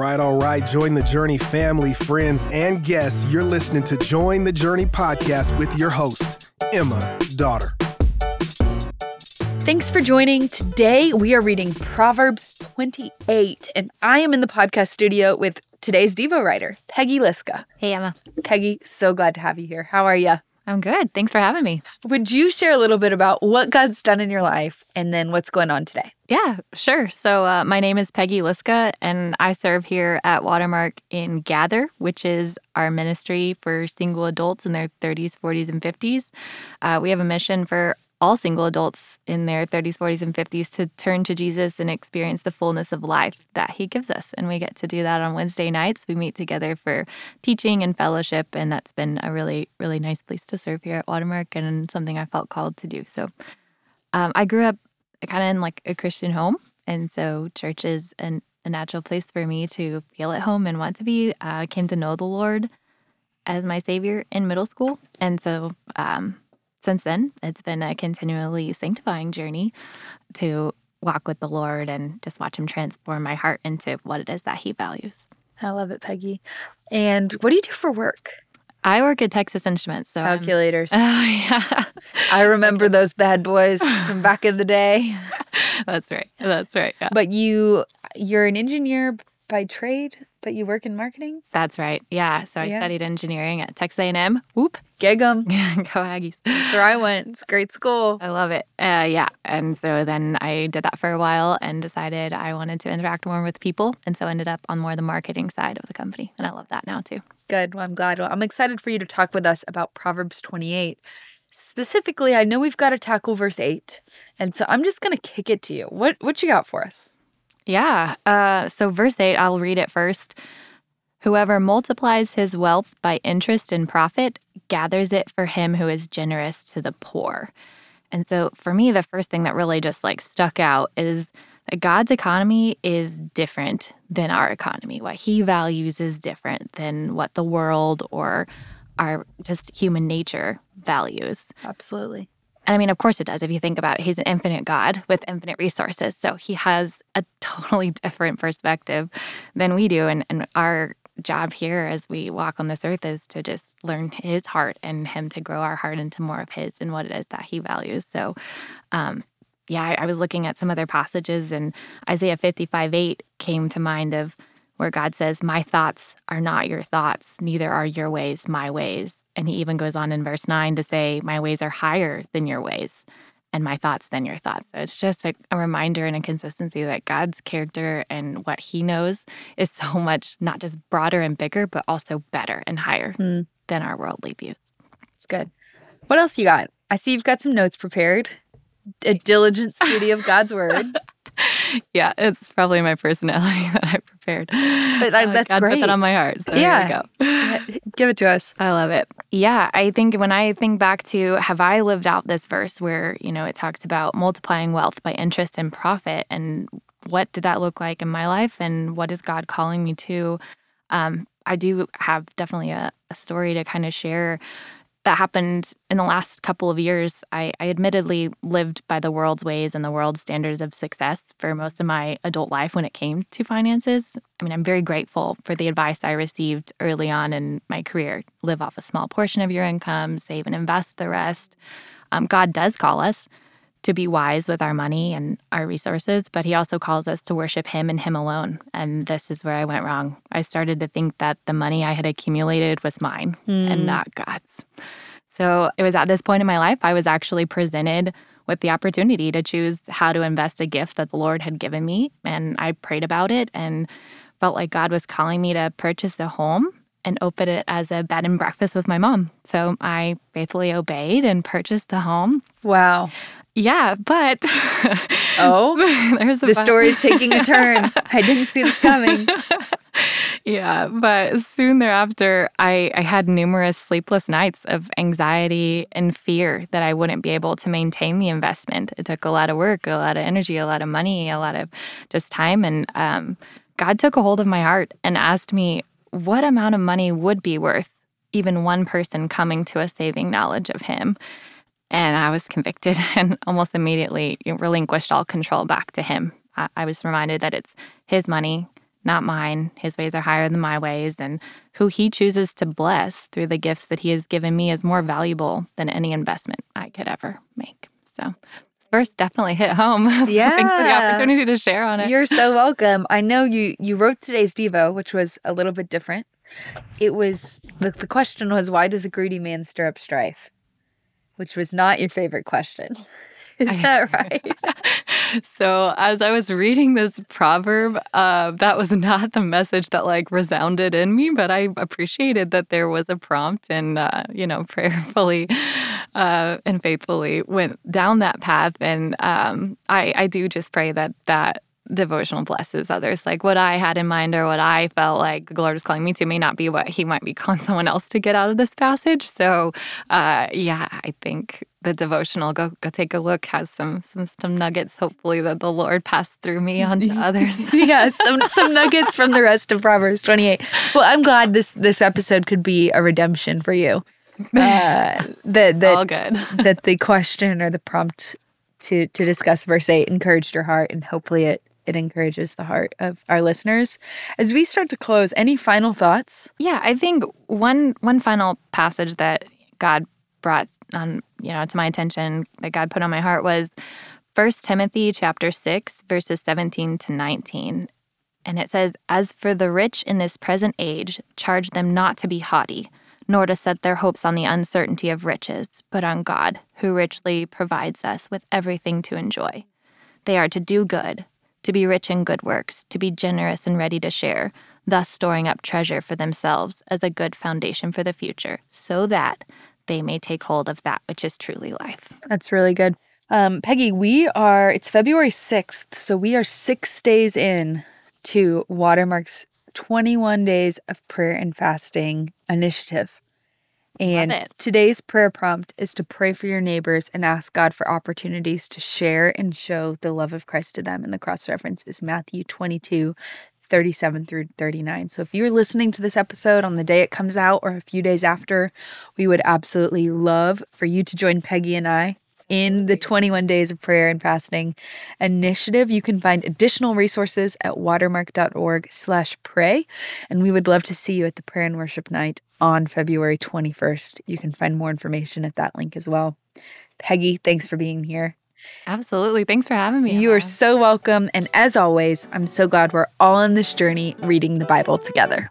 right, all right. Join the Journey family, friends, and guests. You're listening to Join the Journey podcast with your host, Emma Dotter. Thanks for joining. Today we are reading Proverbs 28, and I am in the podcast studio with today's Devo writer, Peggy Liska. Hey, Emma. Peggy, so glad to have you here. How are you? I'm good. Thanks for having me. Would you share a little bit about what God's done in your life and then what's going on today? Yeah, sure. So, uh, my name is Peggy Liska, and I serve here at Watermark in Gather, which is our ministry for single adults in their 30s, 40s, and 50s. Uh, we have a mission for all single adults in their 30s, 40s, and 50s to turn to Jesus and experience the fullness of life that He gives us. And we get to do that on Wednesday nights. We meet together for teaching and fellowship, and that's been a really, really nice place to serve here at Watermark and something I felt called to do. So um, I grew up kind of in like a Christian home. And so church is an, a natural place for me to feel at home and want to be. I uh, came to know the Lord as my Savior in middle school. And so um, since then, it's been a continually sanctifying journey to walk with the Lord and just watch Him transform my heart into what it is that He values. I love it, Peggy. And what do you do for work? I work at Texas Instruments. So calculators. Oh yeah, I remember those bad boys from back in the day. That's right. That's right. Yeah. But you, you're an engineer by trade, but you work in marketing. That's right. Yeah. So I yeah. studied engineering at Texas A&M. Whoop. Gig 'em. Go Aggies. That's where I went. It's a great school. I love it. Uh, yeah. And so then I did that for a while and decided I wanted to interact more with people. And so ended up on more the marketing side of the company. And I love that now too. Good. Well, I'm glad. Well, I'm excited for you to talk with us about Proverbs 28. Specifically, I know we've got to tackle verse 8. And so I'm just going to kick it to you. What what you got for us? Yeah. Uh, so, verse 8, I'll read it first. Whoever multiplies his wealth by interest and profit gathers it for him who is generous to the poor. And so, for me, the first thing that really just like stuck out is that God's economy is different than our economy. What he values is different than what the world or our just human nature values. Absolutely. And I mean, of course it does. If you think about it, he's an infinite God with infinite resources. So he has a totally different perspective than we do. And, and our job here as we walk on this earth is to just learn his heart and him to grow our heart into more of his and what it is that he values. So, um, yeah, I, I was looking at some other passages, and Isaiah 55 8 came to mind of where God says, My thoughts are not your thoughts, neither are your ways my ways. And he even goes on in verse 9 to say, My ways are higher than your ways, and my thoughts than your thoughts. So it's just a, a reminder and a consistency that God's character and what he knows is so much not just broader and bigger, but also better and higher mm. than our worldly views. It's good. What else you got? I see you've got some notes prepared. A diligent study of God's word. yeah, it's probably my personality that I prepared. But uh, that's God great. put that on my heart. So yeah. Give it to us. I love it. Yeah, I think when I think back to have I lived out this verse where, you know, it talks about multiplying wealth by interest and profit and what did that look like in my life and what is God calling me to? Um, I do have definitely a, a story to kind of share that happened in the last couple of years. I, I, admittedly lived by the world's ways and the world's standards of success for most of my adult life when it came to finances. I mean, I'm very grateful for the advice I received early on in my career live off a small portion of your income, save and invest the rest. Um, God does call us to be wise with our money and our resources, but He also calls us to worship Him and Him alone. And this is where I went wrong. I started to think that the money I had accumulated was mine mm. and hmm. not God's. So it was at this point in my life, I was actually presented with the opportunity to choose how to invest a gift that the Lord had given me. And I prayed about it and felt like God was calling me to purchase a home and open it as a bed and breakfast with my mom. So I faithfully obeyed and purchased the home. Wow. Yeah, but oh, there's the story's taking a turn. I didn't see this coming. yeah, but soon thereafter, I, I had numerous sleepless nights of anxiety and fear that I wouldn't be able to maintain the investment. It took a lot of work, a lot of energy, a lot of money, a lot of just time. And um, God took a hold of my heart and asked me what amount of money would be worth even one person coming to a saving knowledge of Him. And I was convicted and almost immediately relinquished all control back to him. I, I was reminded that it's his money, not mine. His ways are higher than my ways, and who he chooses to bless through the gifts that he has given me is more valuable than any investment I could ever make. So, this verse definitely hit home. Yeah. Thanks for the opportunity to share on it. You're so welcome. I know you you wrote today's Devo, which was a little bit different. It was the, the question was why does a greedy man stir up strife? Which was not your favorite question. Is that right? so as I was reading this proverb, uh, that was not the message that like resounded in me, but I appreciated that there was a prompt and uh, you know prayerfully uh, and faithfully went down that path. And um, I, I do just pray that that devotional blesses others. Like what I had in mind or what I felt like the Lord was calling me to may not be what He might be calling someone else to get out of this passage. So, uh, yeah, I think the devotional go go take a look has some some some nuggets. Hopefully that the Lord passed through me onto others. yeah, some some nuggets from the rest of Proverbs 28. Well, I'm glad this this episode could be a redemption for you. Uh, that that All good. that the question or the prompt to to discuss verse 8 encouraged your heart and hopefully it it encourages the heart of our listeners. As we start to close, any final thoughts? Yeah, I think one one final passage that God brought on, you know, to my attention that God put on my heart was 1 Timothy chapter 6 verses 17 to 19. And it says, "As for the rich in this present age, charge them not to be haughty, nor to set their hopes on the uncertainty of riches, but on God, who richly provides us with everything to enjoy. They are to do good, to be rich in good works, to be generous and ready to share, thus storing up treasure for themselves as a good foundation for the future, so that they may take hold of that which is truly life. That's really good. Um, Peggy, we are, it's February 6th, so we are six days in to Watermark's 21 days of prayer and fasting initiative. And today's prayer prompt is to pray for your neighbors and ask God for opportunities to share and show the love of Christ to them. And the cross reference is Matthew 22, 37 through 39. So if you're listening to this episode on the day it comes out or a few days after, we would absolutely love for you to join Peggy and I in the 21 days of prayer and fasting initiative. You can find additional resources at watermark.org slash pray. And we would love to see you at the prayer and worship night on february 21st you can find more information at that link as well. Peggy thanks for being here. Absolutely. Thanks for having me. you are so welcome. And as always i'm so glad we're all on this journey reading the bible together